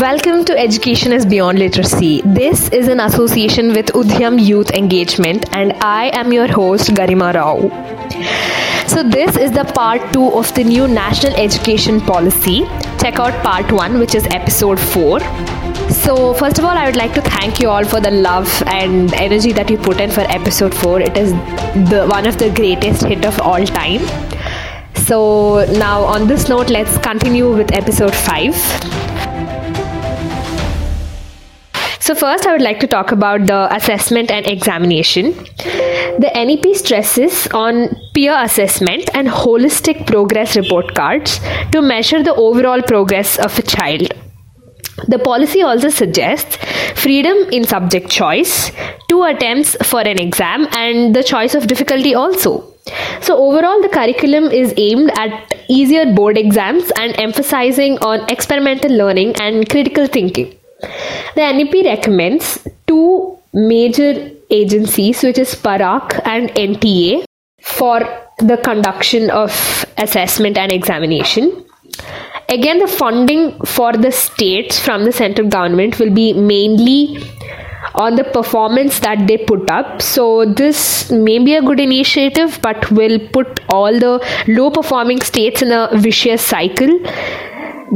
Welcome to Education is Beyond Literacy. This is an association with Udhyam Youth Engagement, and I am your host, Garima Rao. So, this is the part two of the new National Education Policy. Check out part one, which is episode four. So, first of all, I would like to thank you all for the love and energy that you put in for episode four. It is the one of the greatest hit of all time. So, now on this note, let's continue with episode five. So, first, I would like to talk about the assessment and examination. The NEP stresses on peer assessment and holistic progress report cards to measure the overall progress of a child. The policy also suggests freedom in subject choice, two attempts for an exam, and the choice of difficulty also. So, overall, the curriculum is aimed at easier board exams and emphasizing on experimental learning and critical thinking. The NEP recommends two major agencies, which is PARAKH and NTA, for the conduction of assessment and examination. Again, the funding for the states from the central government will be mainly on the performance that they put up. So, this may be a good initiative, but will put all the low performing states in a vicious cycle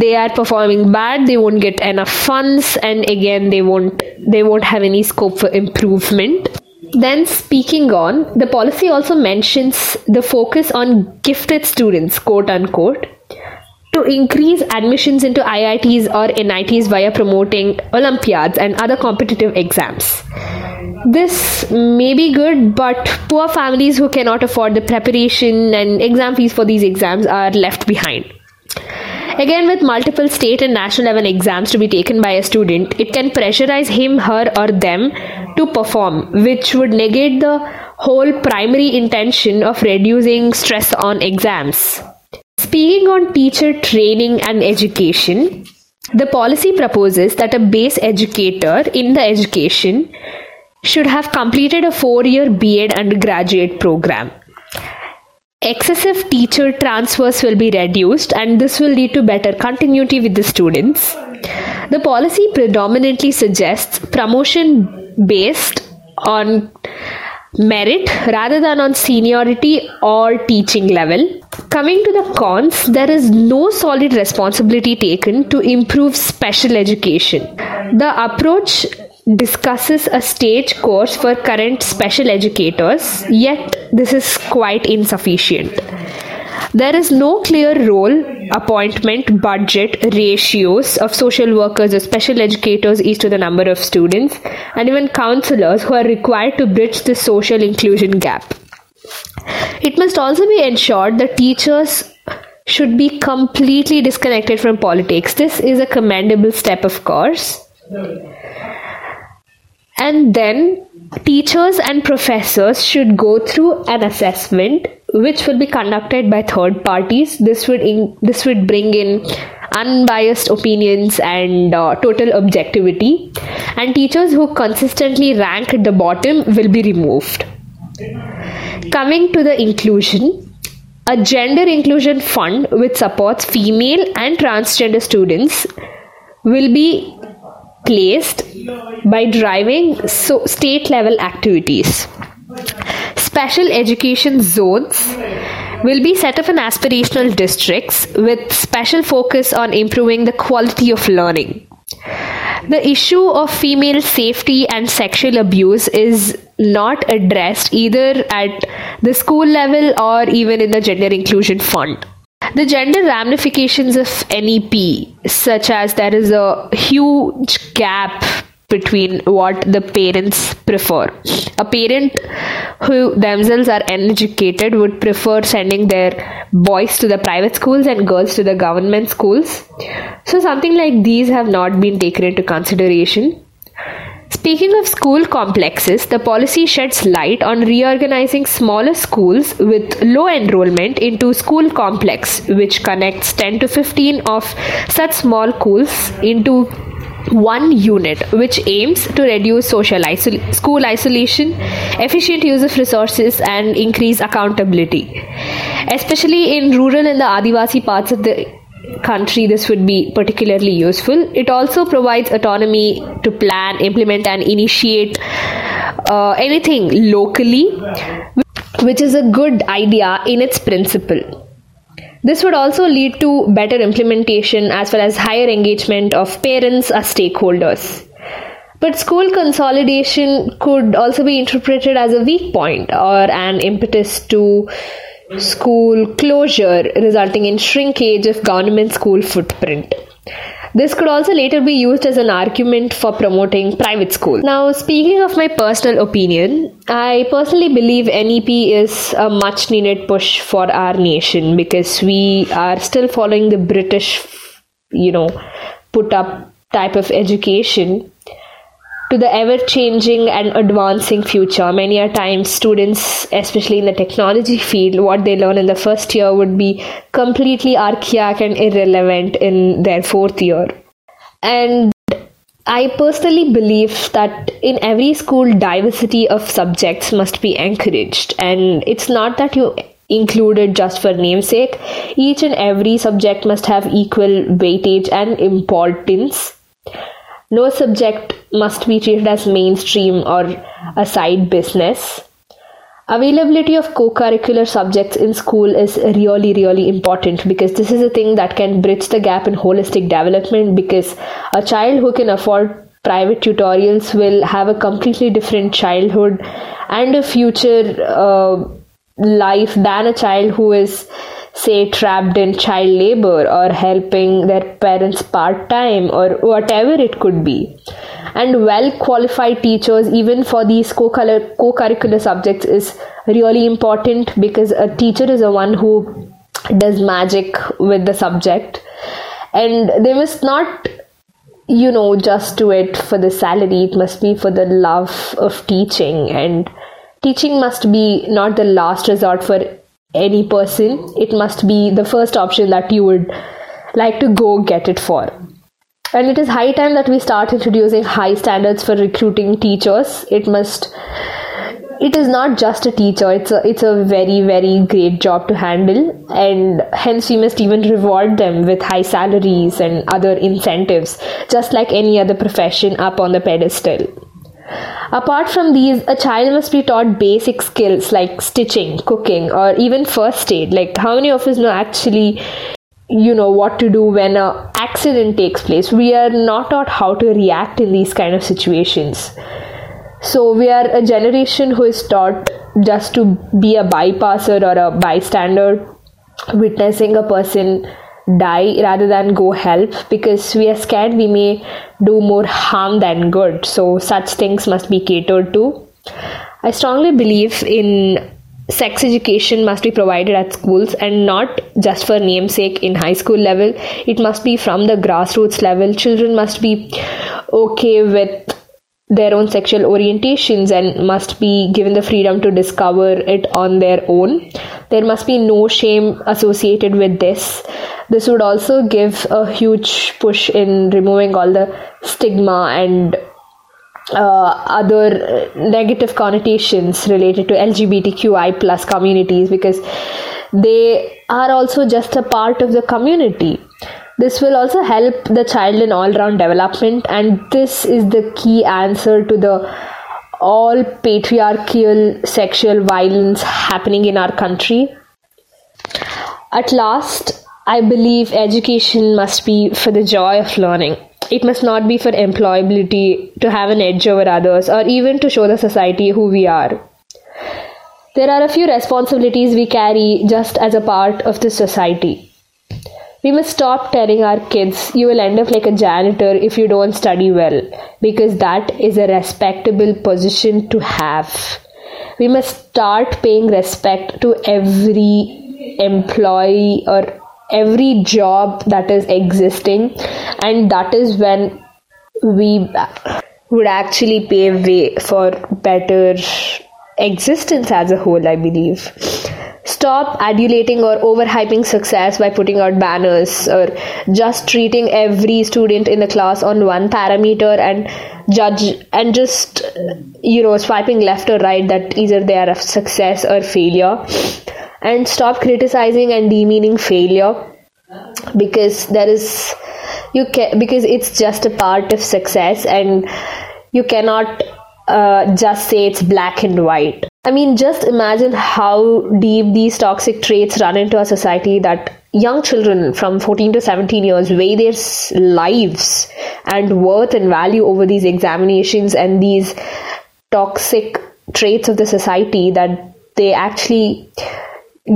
they are performing bad they won't get enough funds and again they won't they won't have any scope for improvement then speaking on the policy also mentions the focus on gifted students quote unquote to increase admissions into IITs or NITs via promoting Olympiads and other competitive exams. This may be good, but poor families who cannot afford the preparation and exam fees for these exams are left behind. Again, with multiple state and national level exams to be taken by a student, it can pressurize him, her, or them to perform, which would negate the whole primary intention of reducing stress on exams. Speaking on teacher training and education, the policy proposes that a base educator in the education should have completed a four year B.Ed undergraduate program excessive teacher transfers will be reduced and this will lead to better continuity with the students. The policy predominantly suggests promotion based on merit rather than on seniority or teaching level. Coming to the cons, there is no solid responsibility taken to improve special education. The approach discusses a stage course for current special educators, yet, this is quite insufficient. There is no clear role, appointment, budget, ratios of social workers or special educators each to the number of students, and even counselors who are required to bridge the social inclusion gap. It must also be ensured that teachers should be completely disconnected from politics. This is a commendable step, of course. And then teachers and professors should go through an assessment which will be conducted by third parties. This would in, this would bring in unbiased opinions and uh, total objectivity. And teachers who consistently rank at the bottom will be removed. Coming to the inclusion, a gender inclusion fund which supports female and transgender students will be placed by driving so state level activities. Special education zones will be set up in aspirational districts with special focus on improving the quality of learning. The issue of female safety and sexual abuse is not addressed either at the school level or even in the gender inclusion fund. The gender ramifications of NEP, such as there is a huge gap between what the parents prefer. A parent who themselves are uneducated would prefer sending their boys to the private schools and girls to the government schools. So, something like these have not been taken into consideration. Speaking of school complexes, the policy sheds light on reorganizing smaller schools with low enrollment into school complex, which connects 10 to 15 of such small schools into one unit which aims to reduce social isol- school isolation efficient use of resources and increase accountability. Especially in rural and the adivasi parts of the country, this would be particularly useful. It also provides autonomy to plan, implement, and initiate uh, anything locally, which is a good idea in its principle. This would also lead to better implementation as well as higher engagement of parents as stakeholders. But school consolidation could also be interpreted as a weak point or an impetus to school closure, resulting in shrinkage of government school footprint. This could also later be used as an argument for promoting private school. Now, speaking of my personal opinion, I personally believe NEP is a much needed push for our nation because we are still following the British, you know, put up type of education to the ever changing and advancing future. Many a times, students, especially in the technology field, what they learn in the first year would be completely archaic and irrelevant in their fourth year. And I personally believe that in every school, diversity of subjects must be encouraged. And it's not that you included just for namesake. Each and every subject must have equal weightage and importance no subject must be treated as mainstream or a side business. Availability of co curricular subjects in school is really, really important because this is a thing that can bridge the gap in holistic development. Because a child who can afford private tutorials will have a completely different childhood and a future uh, life than a child who is say trapped in child labor or helping their parents part time or whatever it could be. And well qualified teachers even for these co-curricular subjects is really important because a teacher is the one who does magic with the subject. And they must not you know just do it for the salary. It must be for the love of teaching. And teaching must be not the last resort for any person, it must be the first option that you would like to go get it for. And it is high time that we start introducing high standards for recruiting teachers. It must it is not just a teacher it's a it's a very very great job to handle and hence we must even reward them with high salaries and other incentives just like any other profession up on the pedestal Apart from these, a child must be taught basic skills like stitching, cooking, or even first aid. Like, how many of us know actually, you know, what to do when an accident takes place? We are not taught how to react in these kind of situations. So, we are a generation who is taught just to be a bypasser or a bystander, witnessing a person die rather than go help because we are scared we may do more harm than good. So, such things must be catered to. I strongly believe in sex education must be provided at schools and not just for namesake in high school level. It must be from the grassroots level. Children must be okay with their own sexual orientations and must be given the freedom to discover it on their own. There must be no shame associated with this. This would also give a huge push in removing all the stigma and uh, other negative connotations related to LGBTQI plus communities because they are also just a part of the community. This will also help the child in all round development, and this is the key answer to the all patriarchal sexual violence happening in our country. At last, I believe education must be for the joy of learning. It must not be for employability, to have an edge over others, or even to show the society who we are. There are a few responsibilities we carry just as a part of the society. We must stop telling our kids you will end up like a janitor if you don't study well, because that is a respectable position to have. We must start paying respect to every employee or every job that is existing and that is when we would actually pave way for better existence as a whole i believe. Stop adulating or overhyping success by putting out banners or just treating every student in the class on one parameter and judge and just you know swiping left or right that either they are a success or failure and stop criticizing and demeaning failure. because there is you can because it's just a part of success and you cannot uh, just say it's black and white i mean just imagine how deep these toxic traits run into a society that young children from 14 to 17 years weigh their lives and worth and value over these examinations and these toxic traits of the society that they actually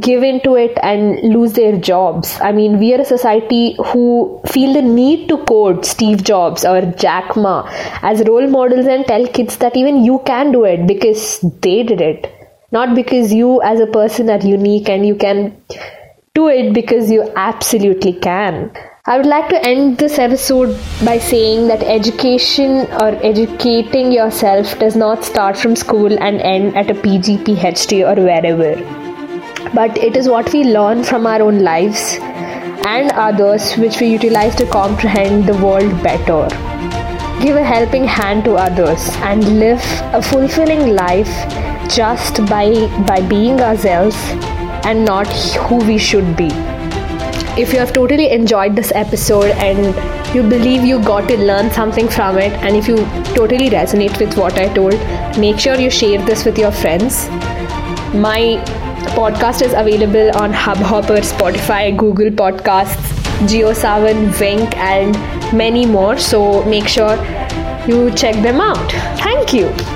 give into it and lose their jobs. I mean, we are a society who feel the need to quote Steve Jobs or Jack Ma as role models and tell kids that even you can do it because they did it. Not because you as a person are unique and you can do it because you absolutely can. I would like to end this episode by saying that education or educating yourself does not start from school and end at a PG, PhD, or wherever. But it is what we learn from our own lives and others which we utilize to comprehend the world better. Give a helping hand to others and live a fulfilling life just by, by being ourselves and not who we should be. If you have totally enjoyed this episode and you believe you got to learn something from it, and if you totally resonate with what I told, make sure you share this with your friends. My podcast is available on Hubhopper, Spotify, Google Podcasts, JioSaavn, Wynk, and many more. So make sure you check them out. Thank you.